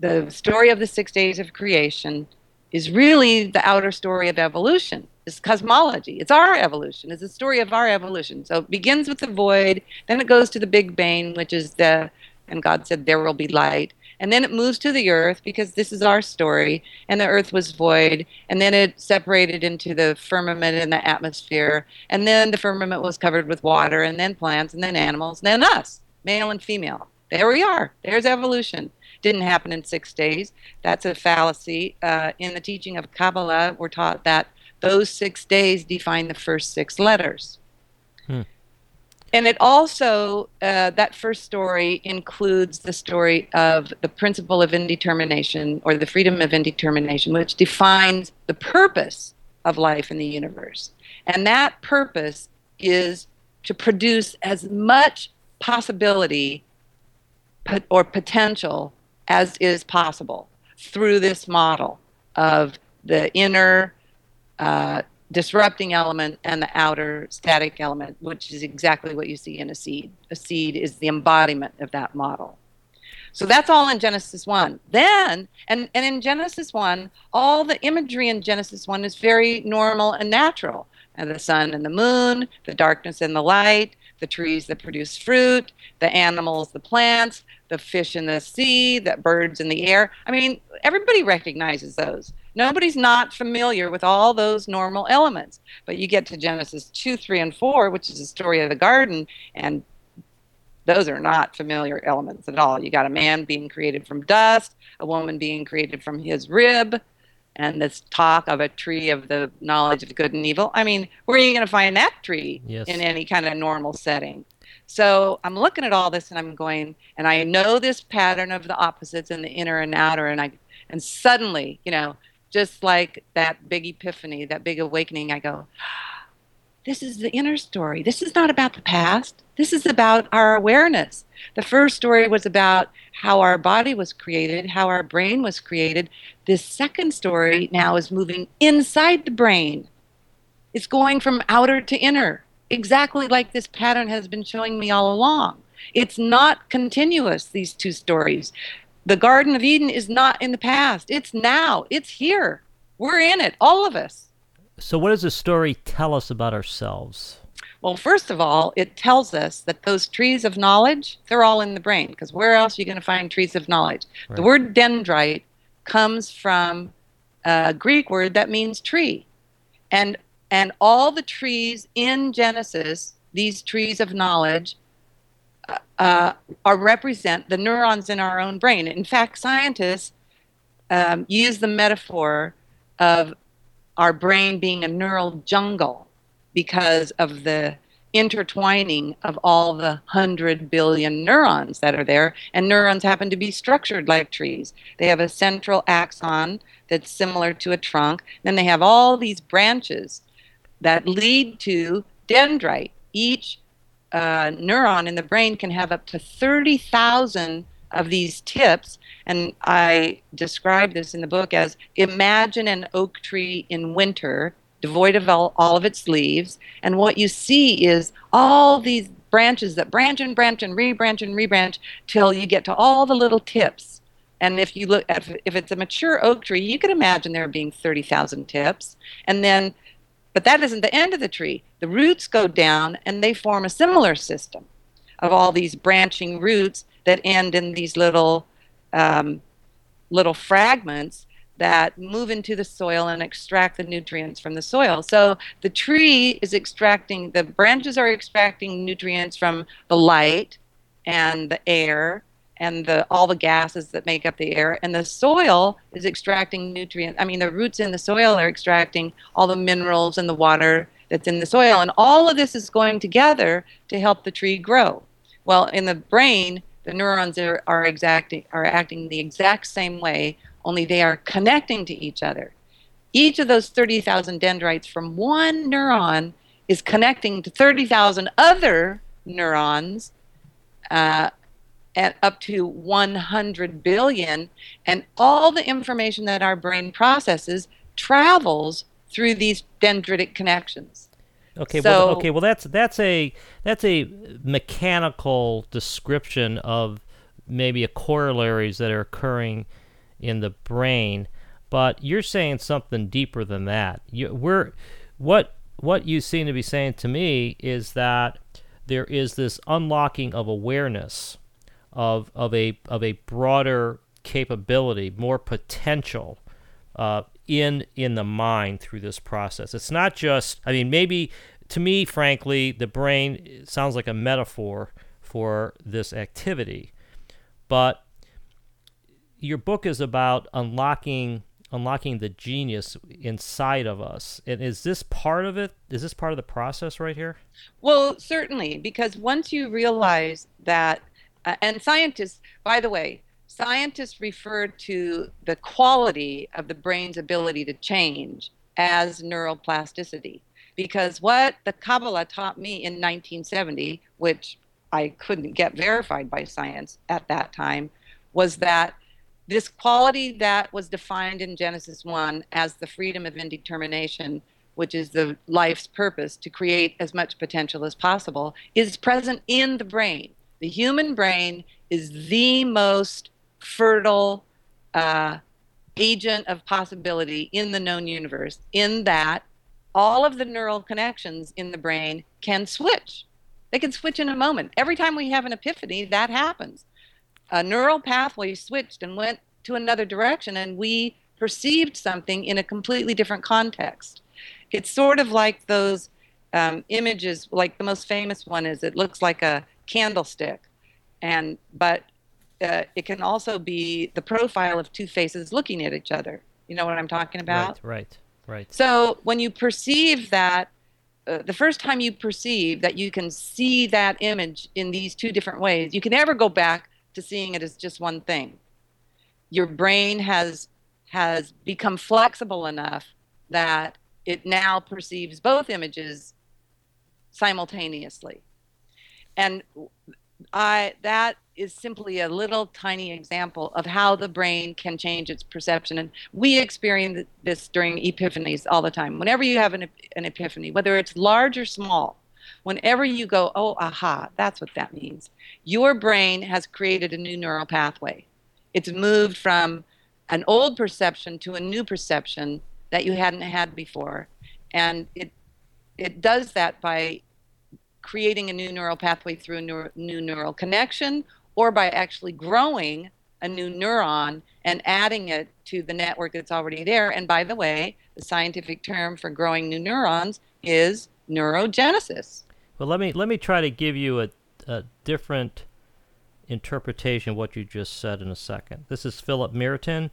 [SPEAKER 3] the story of the six days of creation is really the outer story of evolution. It's cosmology. It's our evolution. It's the story of our evolution. So it begins with the void, then it goes to the Big Bang, which is the, and God said, there will be light. And then it moves to the earth because this is our story. And the earth was void. And then it separated into the firmament and the atmosphere. And then the firmament was covered with water, and then plants, and then animals, and then us, male and female. There we are. There's evolution didn't happen in six days. That's a fallacy. Uh, in the teaching of Kabbalah, we're taught that those six days define the first six letters. Hmm. And it also, uh, that first story includes the story of the principle of indetermination or the freedom of indetermination, which defines the purpose of life in the universe. And that purpose is to produce as much possibility or potential as is possible through this model of the inner uh, disrupting element and the outer static element, which is exactly what you see in a seed. A seed is the embodiment of that model. So that's all in Genesis 1. Then, and, and in Genesis 1, all the imagery in Genesis 1 is very normal and natural. And the sun and the moon, the darkness and the light, the trees that produce fruit, the animals, the plants, the fish in the sea, the birds in the air. I mean, everybody recognizes those. Nobody's not familiar with all those normal elements. But you get to Genesis 2, 3, and 4, which is the story of the garden, and those are not familiar elements at all. You got a man being created from dust, a woman being created from his rib, and this talk of a tree of the knowledge of good and evil. I mean, where are you going to find that tree yes. in any kind of normal setting? So I'm looking at all this and I'm going, and I know this pattern of the opposites and the inner and outer, and I, and suddenly, you know, just like that big epiphany, that big awakening, I go, this is the inner story. This is not about the past. This is about our awareness. The first story was about how our body was created, how our brain was created. This second story now is moving inside the brain. It's going from outer to inner exactly like this pattern has been showing me all along. It's not continuous, these two stories. The Garden of Eden is not in the past, it's now, it's here. We're in it, all of us.
[SPEAKER 1] So, what does the story tell us about ourselves?
[SPEAKER 3] Well, first of all, it tells us that those trees of knowledge, they're all in the brain, because where else are you going to find trees of knowledge? Right. The word dendrite comes from a Greek word that means tree. And and all the trees in Genesis, these trees of knowledge, uh, are represent the neurons in our own brain. In fact, scientists um, use the metaphor of our brain being a neural jungle because of the intertwining of all the hundred billion neurons that are there. And neurons happen to be structured like trees. They have a central axon that's similar to a trunk. Then they have all these branches that lead to dendrite. Each uh, neuron in the brain can have up to 30,000 of these tips. And I describe this in the book as imagine an oak tree in winter, devoid of all, all of its leaves. And what you see is all these branches that branch and branch and rebranch and rebranch till you get to all the little tips. And if you look at if it's a mature oak tree, you can imagine there being 30,000 tips. And then but that isn't the end of the tree. The roots go down and they form a similar system of all these branching roots that end in these little um, little fragments that move into the soil and extract the nutrients from the soil. So the tree is extracting, the branches are extracting nutrients from the light and the air and the all the gases that make up the air. And the soil is extracting nutrients i mean the roots in the soil are extracting all the minerals and the water that's in the soil. And all of this is going together to help the tree grow. Well in the brain the neurons are, are exacting are acting the exact same way only they are connecting to each other. Each of those 30,000 dendrites from one neuron is connecting to 30,000 other neurons uh, at up to 100 billion. And all the information that our brain processes travels through these dendritic connections.
[SPEAKER 1] Okay, so, well, okay, well that's that's a that's a mechanical description of maybe a corollaries that are occurring in the brain, but you're saying something deeper than that. You, we're what what you seem to be saying to me is that there is this unlocking of awareness of of a of a broader capability, more potential uh, in in the mind through this process. It's not just. I mean, maybe to me, frankly, the brain sounds like a metaphor for this activity, but your book is about unlocking unlocking the genius inside of us. And is this part of it? Is this part of the process right here?
[SPEAKER 3] Well, certainly, because once you realize that, uh, and scientists, by the way, scientists refer to the quality of the brain's ability to change as neuroplasticity. Because what the Kabbalah taught me in 1970, which I couldn't get verified by science at that time, was that this quality that was defined in Genesis 1 as the freedom of indetermination, which is the life's purpose to create as much potential as possible, is present in the brain. The human brain is the most fertile uh, agent of possibility in the known universe, in that all of the neural connections in the brain can switch. They can switch in a moment. Every time we have an epiphany, that happens a neural pathway switched and went to another direction, and we perceived something in a completely different context. It's sort of like those um, images, like the most famous one is it looks like a candlestick, and but uh, it can also be the profile of two faces looking at each other. You know what I'm talking about?
[SPEAKER 1] Right, right, right.
[SPEAKER 3] So when you perceive that, uh, the first time you perceive that you can see that image in these two different ways, you can never go back to seeing it as just one thing. Your brain has has become flexible enough that it now perceives both images simultaneously. And I that is simply a little tiny example of how the brain can change its perception. And we experience this during epiphanies all the time. Whenever you have an, an epiphany, whether it's large or small, whenever you go, oh, aha, that's what that means, your brain has created a new neural pathway. It's moved from an old perception to a new perception that you hadn't had before. And it, it does that by creating a new neural pathway through a neuro, new neural connection or by actually growing a new neuron and adding it to the network that's already there. And by the way, the scientific term for growing new neurons is neurogenesis.
[SPEAKER 1] Well, let me let me try to give you a, a different interpretation of what you just said in a second. This is Philip Meriton.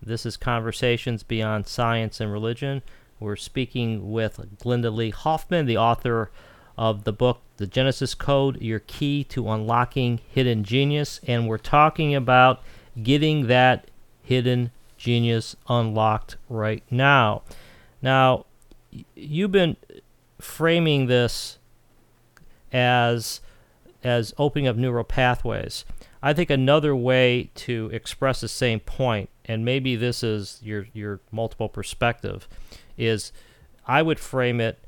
[SPEAKER 1] This is Conversations Beyond Science and Religion. We're speaking with Glenda Lee Hoffman, the author of the book The Genesis Code Your Key to Unlocking Hidden Genius. And we're talking about getting that hidden genius unlocked right now. Now, you've been framing this as as opening up neural pathways. I think another way to express the same point, and maybe this is your your multiple perspective, is I would frame it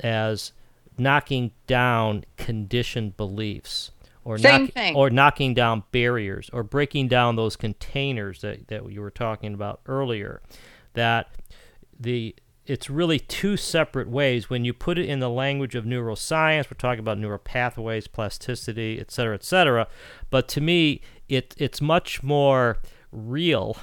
[SPEAKER 1] as knocking down conditioned beliefs or knock, or knocking down barriers or breaking down those containers that, that you were talking about earlier that the it's really two separate ways. When you put it in the language of neuroscience we're talking about neural pathways plasticity et cetera et cetera. But to me it it's much more real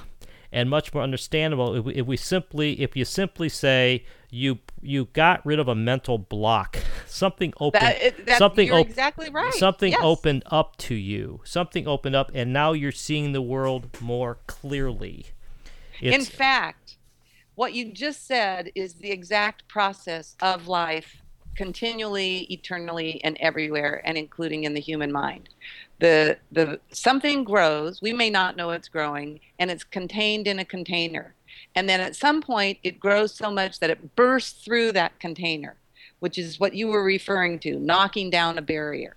[SPEAKER 1] and much more understandable if we, if we simply if you simply say you you got rid of a mental block. Something opened
[SPEAKER 3] that, that,
[SPEAKER 1] something
[SPEAKER 3] you're
[SPEAKER 1] op-
[SPEAKER 3] exactly right.
[SPEAKER 1] something
[SPEAKER 3] yes.
[SPEAKER 1] opened up to you. Something opened up and now you're seeing the world more clearly.
[SPEAKER 3] It's, in fact what you just said is the exact process of life continually eternally and everywhere and including in the human mind. The the something grows. We may not know it's growing and it's contained in a container and then at some point it grows so much that it bursts through that container which is what you were referring to, knocking down a barrier.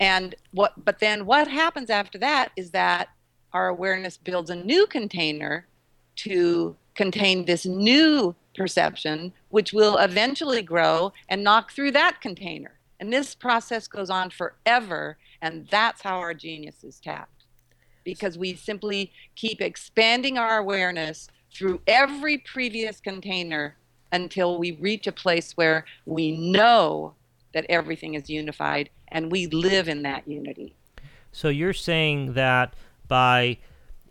[SPEAKER 3] And what but then what happens after that is that our awareness builds a new container to contain this new perception, which will eventually grow and knock through that container. And this process goes on forever, and that's how our genius is tapped. Because we simply keep expanding our awareness through every previous container until we reach a place where we know that everything is unified and we live in that unity.
[SPEAKER 1] So you're saying that by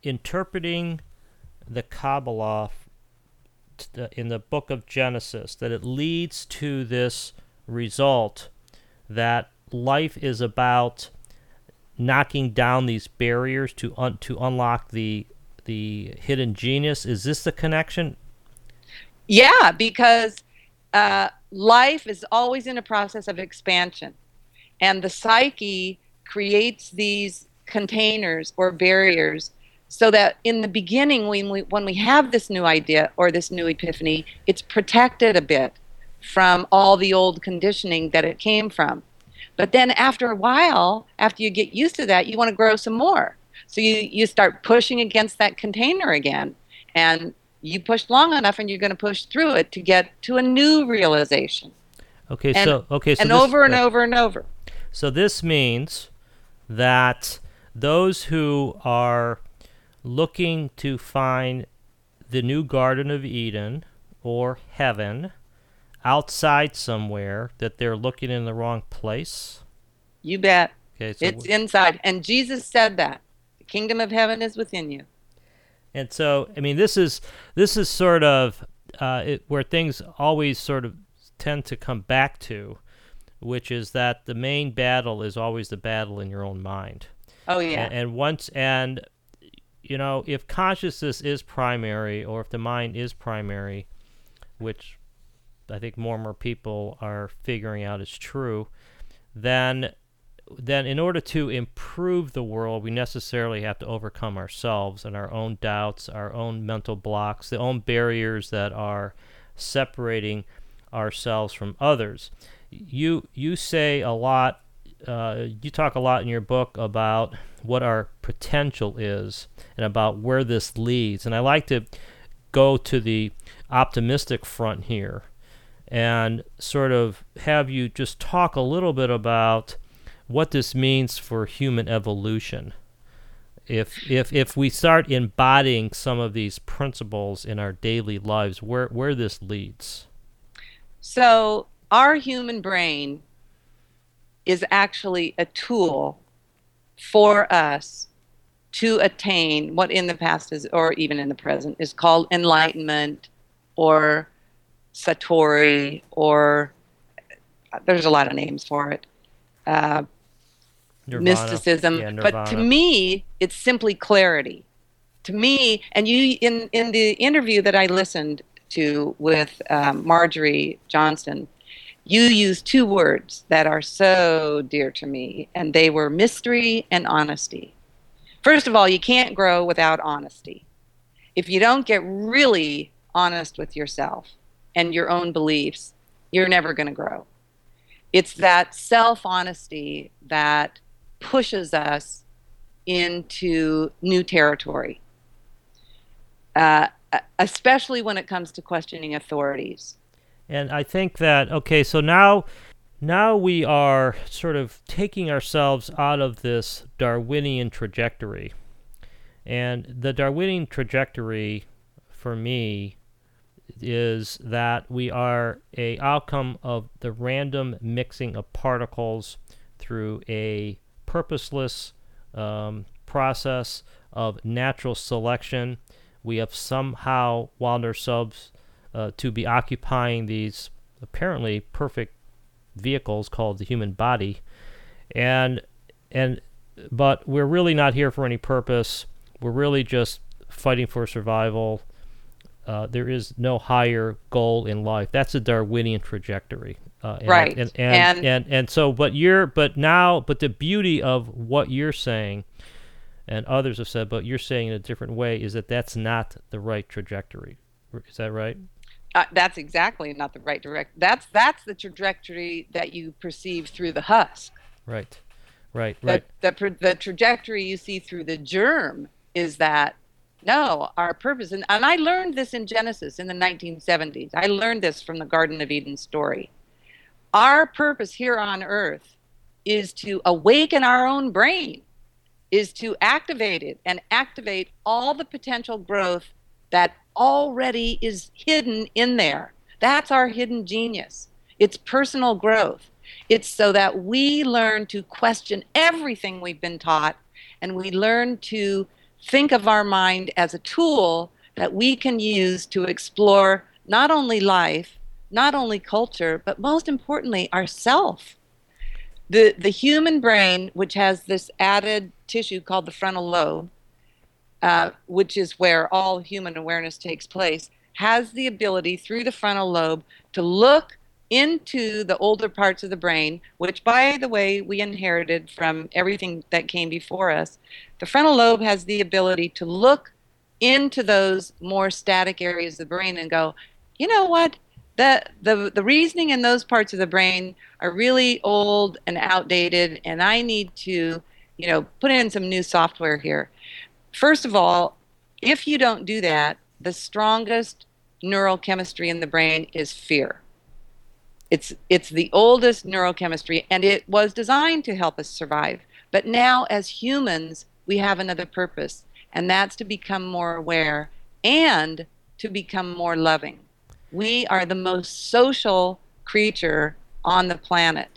[SPEAKER 1] interpreting the Kabbalah in the book of Genesis, that it leads to this result that life is about knocking down these barriers to un- to unlock the the hidden genius. Is this the connection?
[SPEAKER 3] Yeah, because uh, life is always in a process of expansion, and the psyche creates these containers or barriers so that in the beginning when we when we have this new idea or this new epiphany it's protected a bit from all the old conditioning that it came from but then after a while after you get used to that you want to grow some more so you you start pushing against that container again and you push long enough and you're going to push through it to get to a new realization.
[SPEAKER 1] Okay
[SPEAKER 3] and,
[SPEAKER 1] so okay so
[SPEAKER 3] and
[SPEAKER 1] this,
[SPEAKER 3] over and
[SPEAKER 1] uh,
[SPEAKER 3] over and over.
[SPEAKER 1] So this means that those who are looking to find the new Garden of Eden or heaven outside somewhere that they're looking in the wrong place.
[SPEAKER 3] you bet.
[SPEAKER 1] Okay, so
[SPEAKER 3] it's inside and jesus said that kingdom of heaven is within you
[SPEAKER 1] and so I mean this is this is sort of uh, it, where things always sort of tend to come back to, which is that the main battle is always the battle in your own mind.
[SPEAKER 3] oh yeah
[SPEAKER 1] And, and once and you know, if consciousness is primary or if the mind is primary, which I think more and more people are figuring out is true, then then in order to improve the world, we necessarily have to overcome ourselves and our own doubts, our own mental blocks, the own barriers that are separating ourselves from others. You you say a lot. Uh, you talk a lot in your book about what our potential is and about where this leads. And I like to go to the optimistic front here and sort of have you just talk a little bit about what this means for human evolution. If if if we start embodying some of these principles in our daily lives, where where this leads.
[SPEAKER 3] So, our human brain is actually a tool for us to attain what in the past is, or even in the present, is called enlightenment or Satori, or there's a lot of names for it. Uh,
[SPEAKER 1] Nirvana.
[SPEAKER 3] mysticism.
[SPEAKER 1] Yeah,
[SPEAKER 3] but to me, it's simply clarity. To me, and you in in the interview that I listened to with um, Marjorie Johnston, you used two words that are so dear to me, and they were mystery and honesty. First of all, you can't grow without honesty. If you don't get really honest with yourself and your own beliefs, you're never going to grow. It's that self honesty that pushes us into new territory, uh, especially when it comes to questioning authorities.
[SPEAKER 1] And I think that okay, so now now we are sort of taking ourselves out of this Darwinian trajectory. And the Darwinian trajectory for me is that we are a outcome of the random mixing of particles through a purposeless um, process of natural selection. We have somehow wound ourselves uh, to be occupying these apparently perfect vehicles called the human body, and and but we're really not here for any purpose. We're really just fighting for survival. Uh, there is no higher goal in life. That's a Darwinian trajectory. Uh, and,
[SPEAKER 3] Right.
[SPEAKER 1] And and, and
[SPEAKER 3] And-
[SPEAKER 1] and so, but you're but now, but the beauty of what you're saying, and others have said, but you're saying in a different way, is that that's not the right trajectory. Is that right?
[SPEAKER 3] Uh, that's exactly not the right direct. That's that's the trajectory that you perceive through the husk.
[SPEAKER 1] Right, right, right.
[SPEAKER 3] The, the, the trajectory you see through the germ is that no, our purpose, and, and I learned this in Genesis in the 1970s. I learned this from the Garden of Eden story. Our purpose here on earth is to awaken our own brain, is to activate it and activate all the potential growth that already is hidden in there. That's our hidden genius. It's personal growth. It's so that we learn to question everything we've been taught and we learn to think of our mind as a tool that we can use to explore not only life, not only culture, but most importantly, ourself. The, the human brain, which has this added tissue called the frontal lobe, uh, which is where all human awareness takes place, has the ability through the frontal lobe to look into the older parts of the brain, which, by the way, we inherited from everything that came before us. The frontal lobe has the ability to look into those more static areas of the brain and go, you know what? The, the, the reasoning in those parts of the brain are really old and outdated, and I need to, you know, put in some new software here. First of all, if you don't do that, the strongest neurochemistry in the brain is fear. It's it's the oldest neurochemistry and it was designed to help us survive. But now as humans, we have another purpose, and that's to become more aware and to become more loving. We are the most social creature on the planet.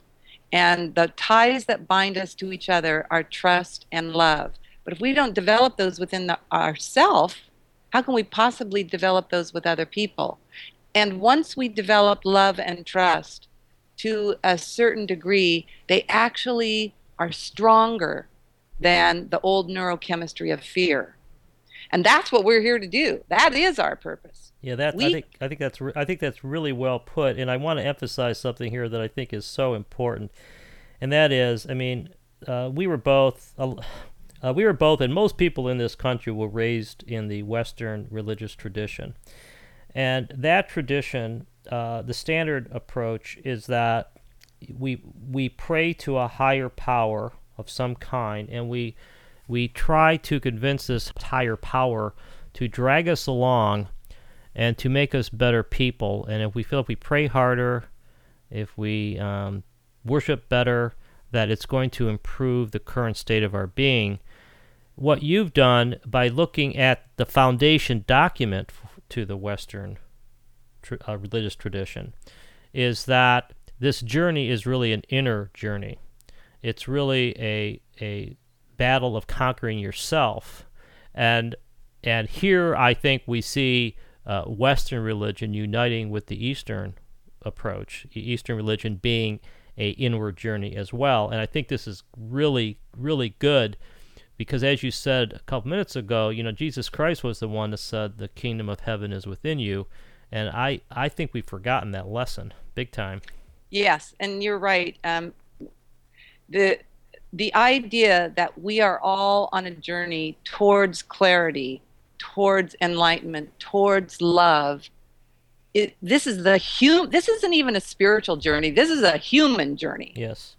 [SPEAKER 3] And the ties that bind us to each other are trust and love. But if we don't develop those within the, ourself, how can we possibly develop those with other people? And once we develop love and trust to a certain degree, they actually are stronger than the old neurochemistry of fear. And that's what we're here to do. That is our purpose.
[SPEAKER 1] Yeah, that we, I think I think that's re- I think that's really well put. And I want to emphasize something here that I think is so important, and that is, I mean, uh, we were both. Uh, uh, we were both, and most people in this country were raised in the Western religious tradition. And that tradition, uh, the standard approach is that we we pray to a higher power of some kind, and we we try to convince this higher power to drag us along and to make us better people. And if we feel if we pray harder, if we um, worship better, that it's going to improve the current state of our being. What you've done by looking at the foundation document to the Western tr- uh, religious tradition is that this journey is really an inner journey. It's really a a battle of conquering yourself, and and here I think we see uh, Western religion uniting with the Eastern approach, Eastern religion being a inward journey as well. And I think this is really really good because as you said a couple minutes ago, you know, Jesus Christ was the one that said the kingdom of heaven is within you. And I, I think we've forgotten that lesson big time.
[SPEAKER 3] Yes, and you're right. Um, the the idea that we are all on a journey towards clarity, towards enlightenment, towards love. It, this is the hum. This isn't even a spiritual journey. This is a human journey.
[SPEAKER 1] Yes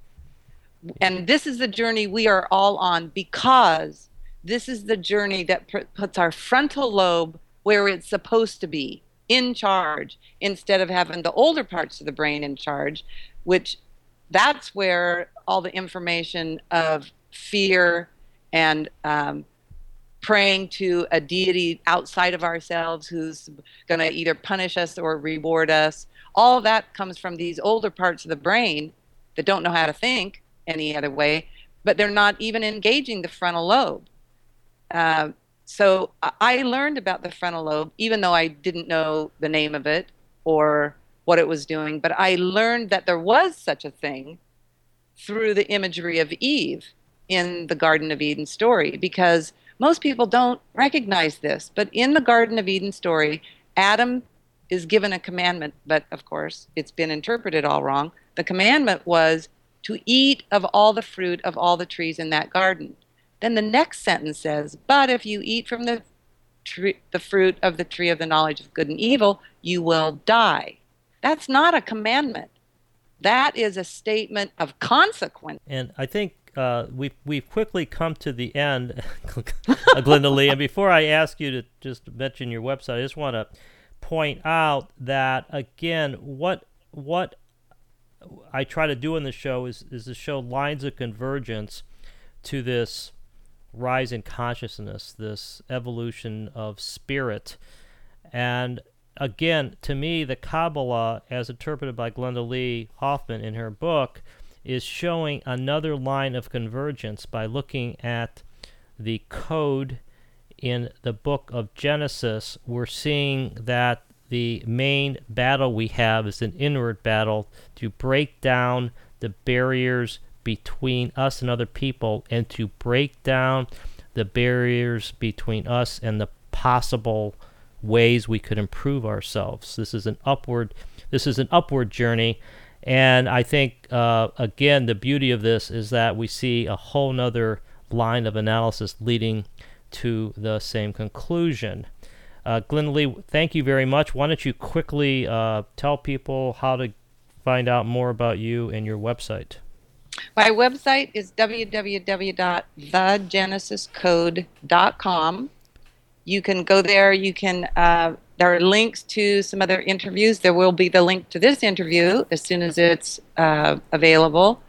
[SPEAKER 3] and this is the journey we are all on because this is the journey that puts our frontal lobe where it's supposed to be in charge instead of having the older parts of the brain in charge which that's where all the information of fear and um, praying to a deity outside of ourselves who's going to either punish us or reward us all that comes from these older parts of the brain that don't know how to think any other way, but they're not even engaging the frontal lobe. Uh, so I learned about the frontal lobe, even though I didn't know the name of it or what it was doing, but I learned that there was such a thing through the imagery of Eve in the Garden of Eden story because most people don't recognize this. But in the Garden of Eden story, Adam is given a commandment, but of course it's been interpreted all wrong. The commandment was to eat of all the fruit of all the trees in that garden. Then the next sentence says, But if you eat from the tree, the fruit of the tree of the knowledge of good and evil, you will die. That's not a commandment. That is a statement of consequence.
[SPEAKER 1] And I think uh, we've we've quickly come to the end, Glenda Lee. And before I ask you to just mention your website, I just want to point out that again, what what I try to do in the show is is to show lines of convergence to this rise in consciousness, this evolution of spirit, and again, to me, the Kabbalah, as interpreted by Glenda Lee Hoffman in her book, is showing another line of convergence by looking at the code in the book of Genesis. We're seeing that the main battle we have is an inward battle to break down the barriers between us and other people and to break down the barriers between us and the possible ways we could improve ourselves. This is an upward this is an upward journey and I think uh, again the beauty of this is that we see a whole nother line of analysis leading to the same conclusion. Uh, Glenda Lee, thank you very much. Why don't you quickly uh, tell people how to find out more about you and your website?
[SPEAKER 3] My website is www.thegenesiscode.com. You can go there. You can. Uh, there are links to some other interviews. There will be the link to this interview as soon as it's uh, available.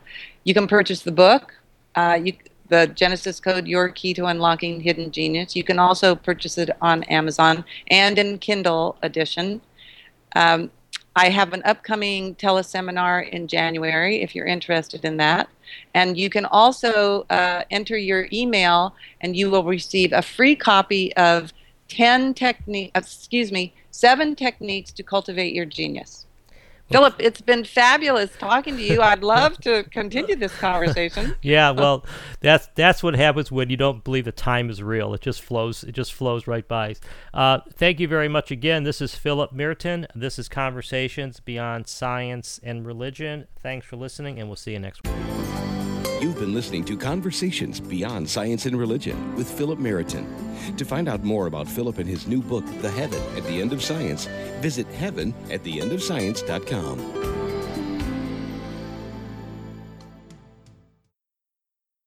[SPEAKER 3] You can purchase the book. Uh, you, the Genesis Code, Your Key to Unlocking Hidden Genius. You can also purchase it on Amazon and in Kindle edition. Um, I have an upcoming teleseminar in January if you're interested in that. And you can also uh, enter your email and you will receive a free copy of 10 techniques, excuse me, seven techniques to cultivate your genius. Philip, it's been fabulous talking to you. I'd love to continue this conversation.
[SPEAKER 1] yeah, well, that's that's what happens when you don't believe that time is real. It just flows. It just flows right by. Uh, thank you very much again. This is Philip Merton. This is Conversations Beyond Science and Religion. Thanks for listening, and we'll see you next week.
[SPEAKER 2] You've been listening to Conversations Beyond Science and Religion with Philip Meriton. To find out more about Philip and his new book, The Heaven at the End of Science, visit heaven